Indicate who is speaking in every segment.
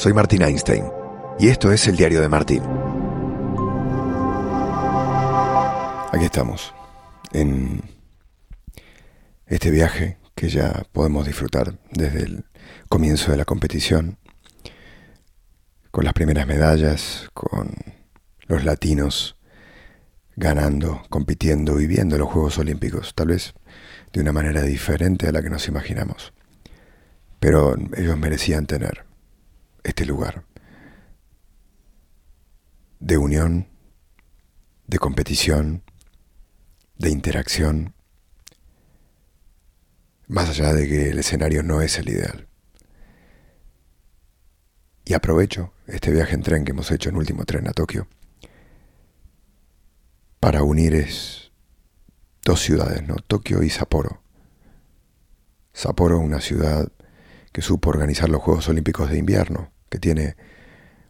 Speaker 1: soy Martín Einstein y esto es el diario de Martín. Aquí estamos, en este viaje que ya podemos disfrutar desde el comienzo de la competición, con las primeras medallas, con los latinos ganando, compitiendo, viviendo los Juegos Olímpicos, tal vez de una manera diferente a la que nos imaginamos. Pero ellos merecían tener este lugar de unión, de competición, de interacción, más allá de que el escenario no es el ideal. Y aprovecho este viaje en tren que hemos hecho en último tren a Tokio para unir es dos ciudades, ¿no? Tokio y Sapporo. Sapporo, una ciudad que supo organizar los Juegos Olímpicos de Invierno, que tiene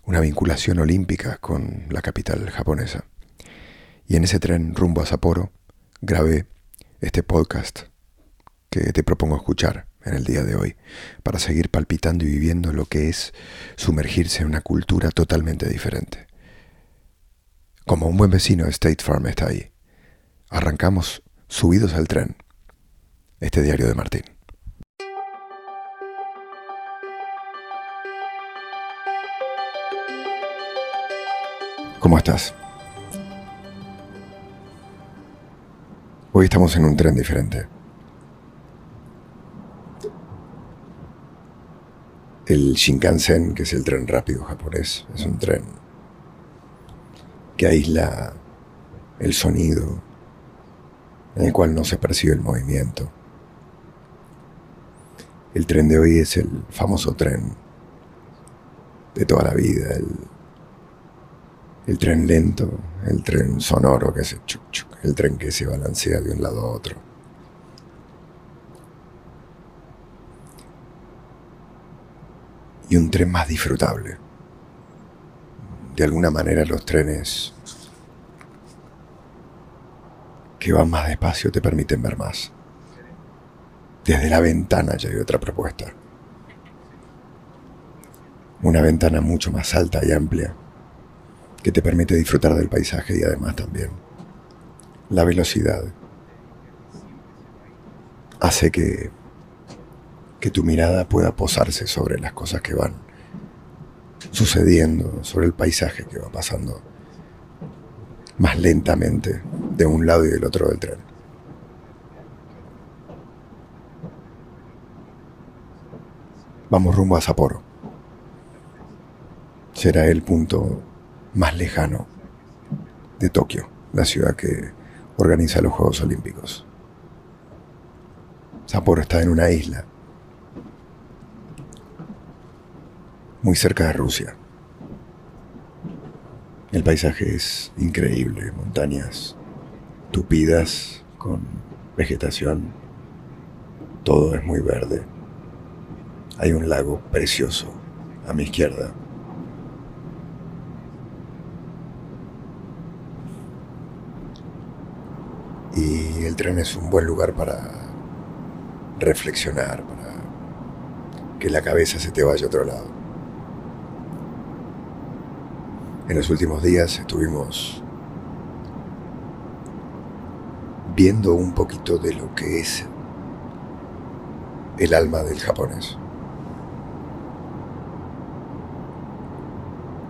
Speaker 1: una vinculación olímpica con la capital japonesa. Y en ese tren rumbo a Sapporo grabé este podcast que te propongo escuchar en el día de hoy, para seguir palpitando y viviendo lo que es sumergirse en una cultura totalmente diferente. Como un buen vecino, State Farm está ahí. Arrancamos subidos al tren. Este diario de Martín. ¿Cómo estás? Hoy estamos en un tren diferente. El Shinkansen, que es el tren rápido japonés, es un tren que aísla el sonido, en el cual no se percibe el movimiento. El tren de hoy es el famoso tren de toda la vida, el, tren lento, el tren sonoro que hace chuc chuc, el tren que se balancea de un lado a otro. Y un tren más disfrutable de alguna manera los trenes que van más despacio te permiten ver más. Desde la ventana ya hay otra propuesta. Una ventana mucho más alta y amplia que te permite disfrutar del paisaje y además también la velocidad hace que, que tu mirada pueda posarse sobre las cosas que van sucediendo, sobre el paisaje que va pasando más lentamente de un lado y del otro del tren. Vamos rumbo a Sapporo. Será el punto más lejano de Tokio, la ciudad que organiza los Juegos Olímpicos. Sapporo está en una isla muy cerca de Rusia. El paisaje es increíble, montañas tupidas con vegetación, todo es muy verde. Hay un lago precioso a mi izquierda. Y el tren es un buen lugar para reflexionar, para que la cabeza se te vaya a otro lado. En los últimos días estuvimos viendo un poquito de lo que es el alma del japonés.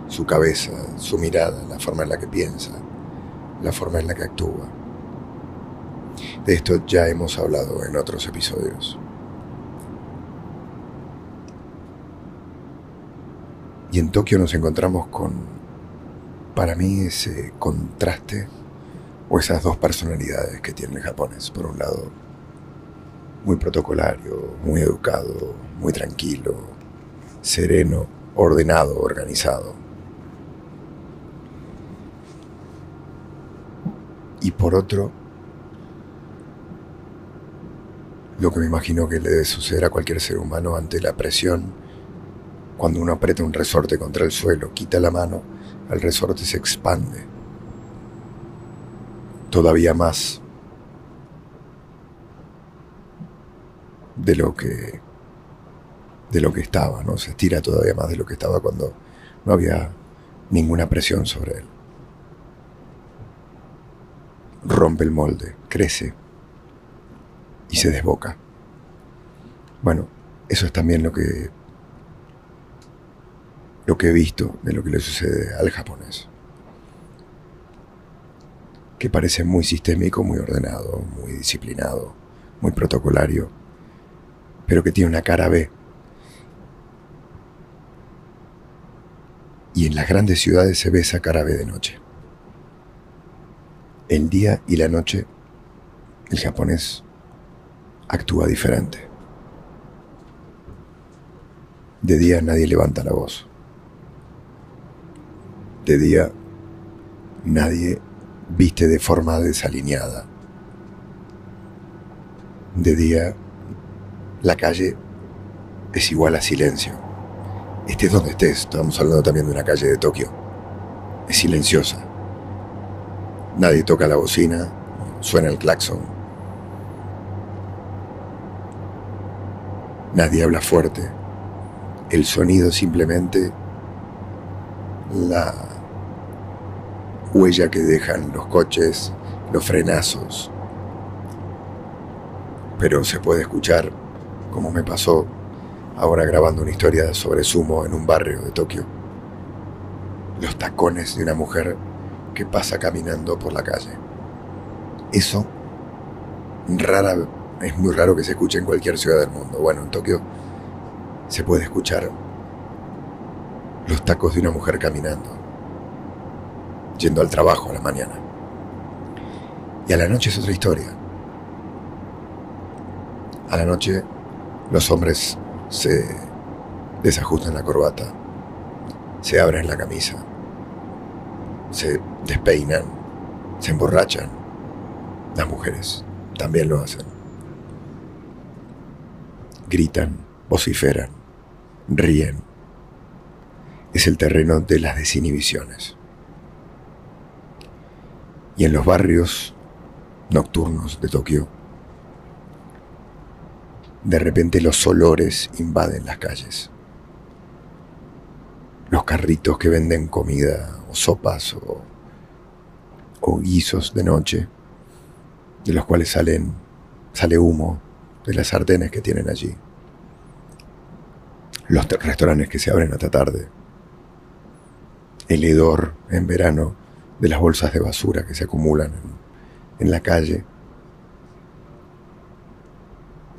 Speaker 1: Su cabeza, su mirada, la forma en la que piensa, la forma en la que actúa. De esto ya hemos hablado en otros episodios. Y en Tokio nos encontramos con para mí ese contraste o esas dos personalidades que tiene el japonés. Por un lado, muy protocolario, muy educado, muy tranquilo, sereno, ordenado, organizado. Y por otro, lo que me imagino que le debe suceder a cualquier ser humano ante la presión, cuando uno aprieta un resorte contra el suelo, quita la mano el resorte se expande todavía más de lo que de lo que estaba, ¿no? Se estira todavía más de lo que estaba cuando no había ninguna presión sobre él. Rompe el molde, crece y se desboca. Bueno, eso es también lo que lo que he visto de lo que le sucede al japonés. Que parece muy sistémico, muy ordenado, muy disciplinado, muy protocolario, pero que tiene una cara B. Y en las grandes ciudades se ve esa cara B de noche. El día y la noche, el japonés actúa diferente. De día nadie levanta la voz. De día nadie viste de forma desalineada. De día la calle es igual a silencio. Estés donde estés, estamos hablando también de una calle de Tokio. Es silenciosa. Nadie toca la bocina, suena el claxon. Nadie habla fuerte el sonido simplemente la huella que dejan los coches, los frenazos. Pero se puede escuchar, como me pasó ahora grabando una historia sobre sumo en un barrio de Tokio, los tacones de una mujer que pasa caminando por la calle. Eso rara, es muy raro que se escuche en cualquier ciudad del mundo. Bueno, en Tokio se puede escuchar los tacos de una mujer caminando, yendo al trabajo a la mañana. Y a la noche es otra historia. A la noche los hombres se desajustan la corbata, se abren la camisa, se despeinan, se emborrachan. Las mujeres también lo hacen. Gritan, vociferan ríen. Es el terreno de las desinhibiciones. Y en los barrios nocturnos de Tokio, de repente los olores invaden las calles. Los carritos que venden comida o sopas o, o guisos de noche, de los cuales salen, sale humo de las sartenes que tienen allí los restaurantes que se abren hasta tarde, el hedor en verano de las bolsas de basura que se acumulan en, la calle.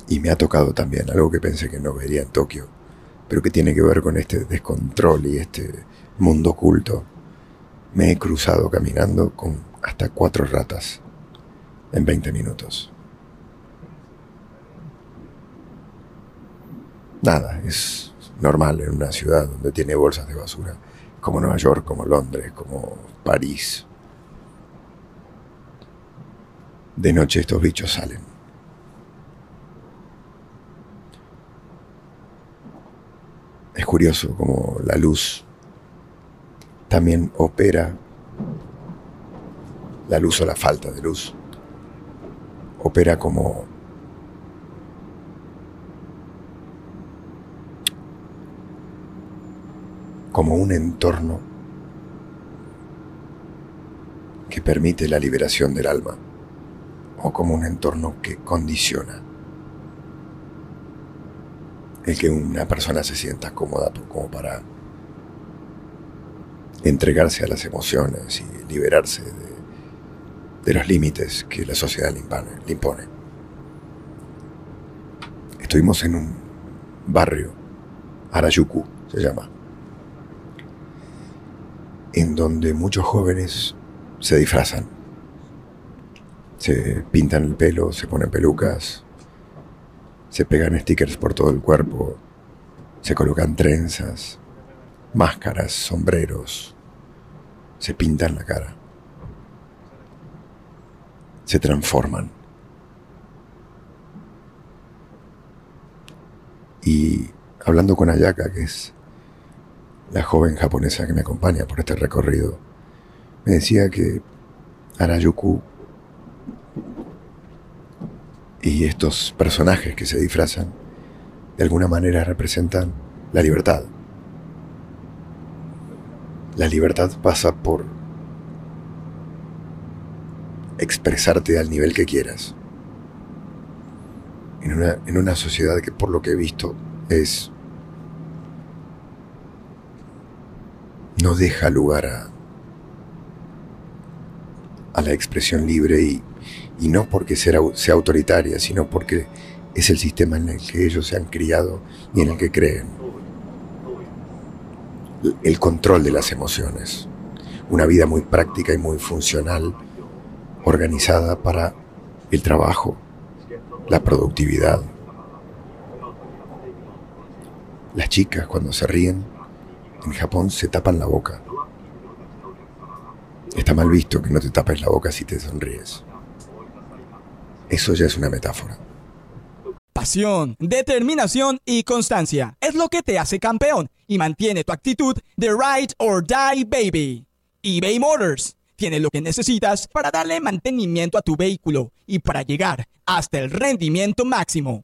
Speaker 1: Y me ha tocado también algo que pensé que no vería en Tokio, pero que tiene que ver con este descontrol y este mundo oculto. Me he cruzado caminando con hasta cuatro ratas en 20 minutos. Nada, es normal en una ciudad donde tiene bolsas de basura, como Nueva York, como Londres, como París. De noche estos bichos salen. Es curioso como la luz también opera, la luz o la falta de luz, opera como como un entorno que permite la liberación del alma o como un entorno que condiciona el que una persona se sienta cómoda como para entregarse a las emociones y liberarse de, los límites que la sociedad le impone, le impone. Estuvimos en un barrio, Arayuku se llama, en donde muchos jóvenes se disfrazan. Se pintan el pelo, se ponen pelucas, se pegan stickers por todo el cuerpo, se colocan trenzas, máscaras, sombreros, se pintan la cara, se transforman. Y hablando con Ayaka, que es la joven japonesa que me acompaña por este recorrido, me decía que Arayuku y estos personajes que se disfrazan de alguna manera representan la libertad. La libertad pasa por expresarte al nivel que quieras. En una, en una sociedad que por lo que he visto es... no deja lugar a, a la expresión libre y, y no porque sea, sea autoritaria, sino porque es el sistema en el que ellos se han criado y en el que creen. El control de las emociones. Una vida muy práctica y muy funcional, organizada para el trabajo, la productividad. Las chicas cuando se ríen en Japón se tapan la boca. Está mal visto que no te tapes la boca si te sonríes. Eso ya es una metáfora.
Speaker 2: Pasión, determinación y constancia es lo que te hace campeón y mantiene tu actitud de ride or die baby. eBay Motors tiene lo que necesitas para darle mantenimiento a tu vehículo y para llegar hasta el rendimiento máximo.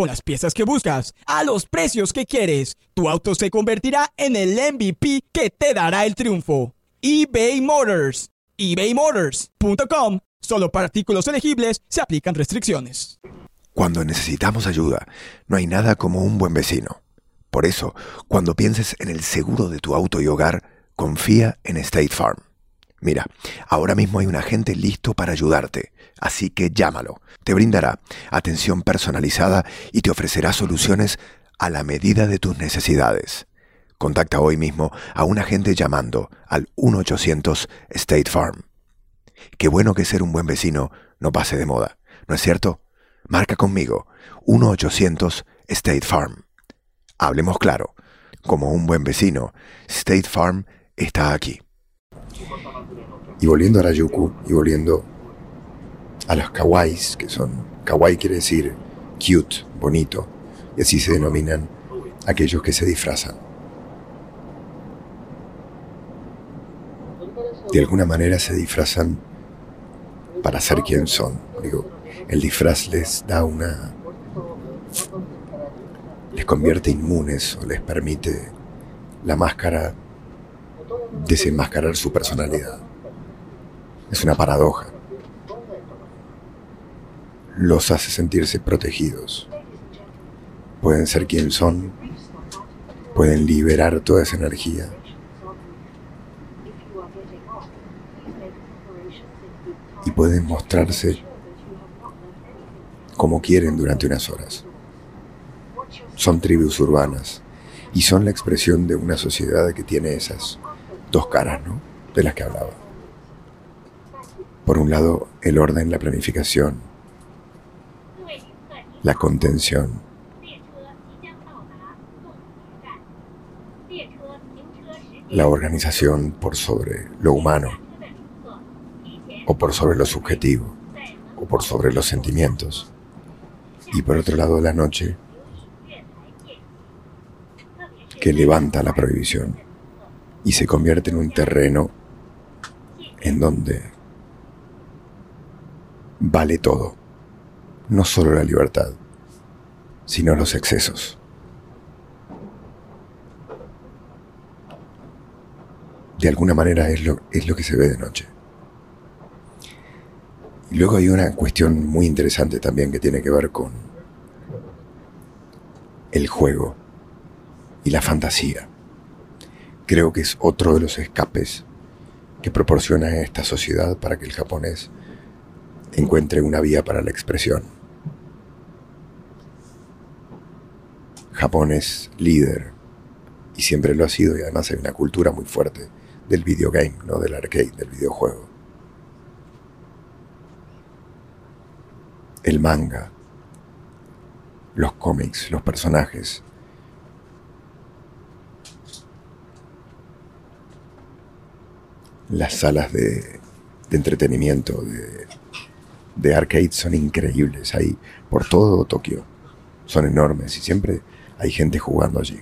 Speaker 2: Con las piezas que buscas, a los precios que quieres, tu auto se convertirá en el MVP que te dará el triunfo. eBay Motors. ebaymotors.com Solo para artículos elegibles se aplican restricciones.
Speaker 1: Cuando necesitamos ayuda, no hay nada como un buen vecino. Por eso, cuando pienses en el seguro de tu auto y hogar, confía en State Farm. Mira, ahora mismo hay un agente listo para ayudarte, así que llámalo. Te brindará atención personalizada y te ofrecerá soluciones a la medida de tus necesidades. Contacta hoy mismo a un agente llamando al 1-800 State Farm. Qué bueno que ser un buen vecino no pase de moda, ¿no es cierto? Marca conmigo 1-800 State Farm. Hablemos claro, como un buen vecino, State Farm está aquí. Y volviendo a la Yuku y volviendo a los kawais, que son, kawaii quiere decir cute, bonito, y así se denominan aquellos que se disfrazan. De alguna manera se disfrazan para ser quien son. Digo, el disfraz les da una... les convierte inmunes o les permite la máscara desenmascarar su personalidad. Es una paradoja. Los hace sentirse protegidos. Pueden ser quien son, pueden liberar toda esa energía y pueden mostrarse como quieren durante unas horas. Son tribus urbanas y son la expresión de una sociedad que tiene esas dos caras, ¿no? De las que hablaba. Por un lado, el orden, la planificación, la contención, la organización por sobre lo humano o por sobre lo subjetivo, o por sobre los sentimientos. Y por otro lado la noche, que levanta la prohibición y se convierte en un terreno en donde vale todo, no solo la libertad, sino los excesos. De alguna manera es lo, es lo que se ve de noche. Y luego hay una cuestión muy interesante también que tiene que ver con el juego y la fantasía. Creo que es otro de los escapes que proporciona esta sociedad para que el japonés encuentre una vía para la expresión. Japón es líder y siempre lo ha sido y además hay una cultura muy fuerte del videogame, no del arcade, del videojuego. El manga, los cómics, los personajes. Las salas de, entretenimiento de, de arcade son increíbles Hay por todo Tokio. Son enormes y siempre hay gente jugando allí.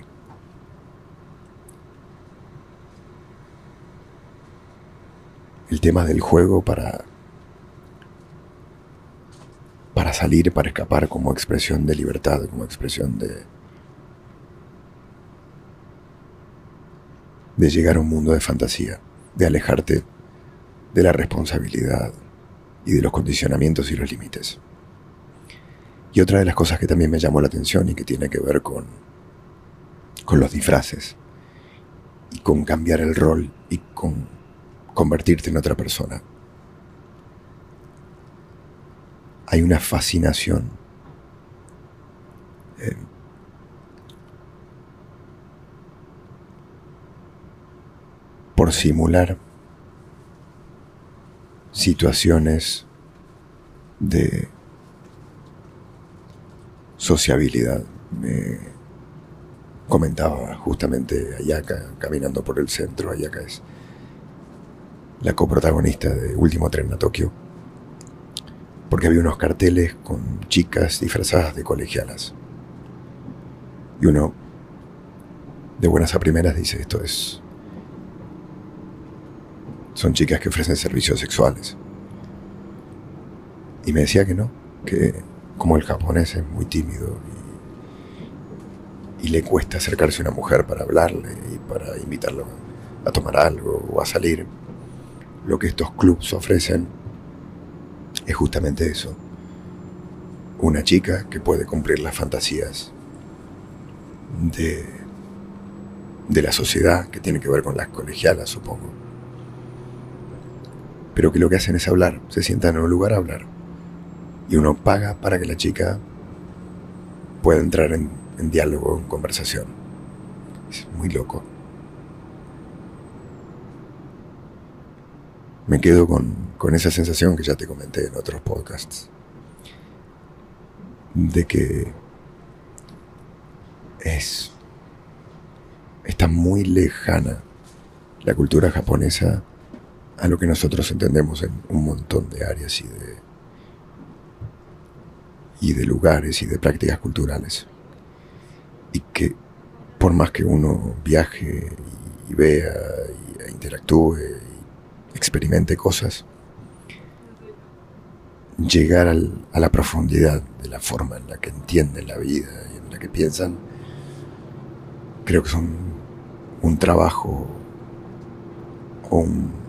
Speaker 1: El tema del juego para para salir, para escapar como expresión de libertad, como expresión de de llegar a un mundo de fantasía, de alejarte de la responsabilidad y de los condicionamientos y los límites. Y otra de las cosas que también me llamó la atención y que tiene que ver con, con los disfraces y con cambiar el rol y con convertirte en otra persona. Hay una fascinación eh, por simular situaciones de sociabilidad. Me comentaba justamente Ayaka, caminando por el centro, Ayaka es la coprotagonista de Último Tren a Tokio, porque había unos carteles con chicas disfrazadas de colegialas. Y uno, de buenas a primeras, dice, esto es son chicas que ofrecen servicios sexuales. Y me decía que no, que como el japonés es muy tímido y, le cuesta acercarse a una mujer para hablarle y para invitarlo a tomar algo o a salir, lo que estos clubs ofrecen es justamente eso. Una chica que puede cumplir las fantasías de, de la sociedad que tiene que ver con las colegialas, supongo pero que lo que hacen es hablar, se sientan en un lugar a hablar. Y uno paga para que la chica pueda entrar en, diálogo, en conversación. Es muy loco. Me quedo con, con esa sensación que ya te comenté en otros podcasts, de que es está muy lejana la cultura japonesa a lo que nosotros entendemos en un montón de áreas y de, y de lugares y de prácticas culturales. Y que por más que uno viaje y vea e interactúe y experimente cosas, llegar a la profundidad de la forma en la que entienden la vida y en la que piensan, creo que son un trabajo o un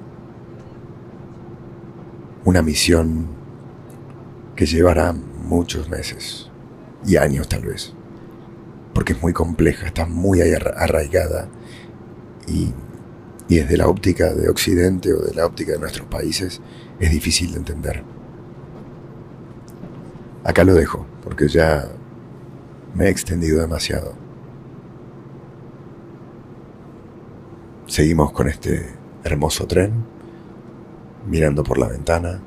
Speaker 1: una misión que llevará muchos meses y años tal vez, porque es muy compleja, está muy arraigada y, y desde la óptica de Occidente o de la óptica de nuestros países es difícil de entender. Acá lo dejo, porque ya me he extendido demasiado. Seguimos con este hermoso tren mirando por la ventana,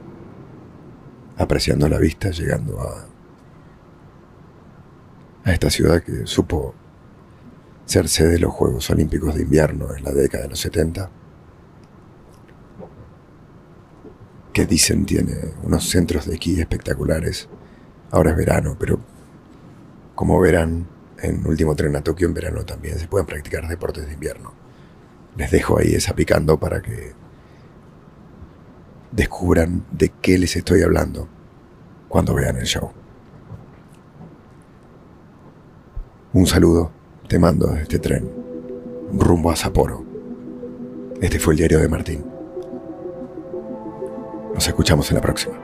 Speaker 1: apreciando la vista, llegando a, a esta ciudad que supo ser sede de los Juegos Olímpicos de Invierno en la década de los 70, que dicen tiene unos centros de esquí espectaculares. Ahora es verano, pero como verán en Último Tren a Tokio en verano también se pueden practicar deportes de invierno. Les dejo ahí esa picando para que descubran de qué les estoy hablando cuando vean el show. Un saludo te mando desde este tren, rumbo a Sapporo. Este fue el diario de Martín. Nos escuchamos en la próxima.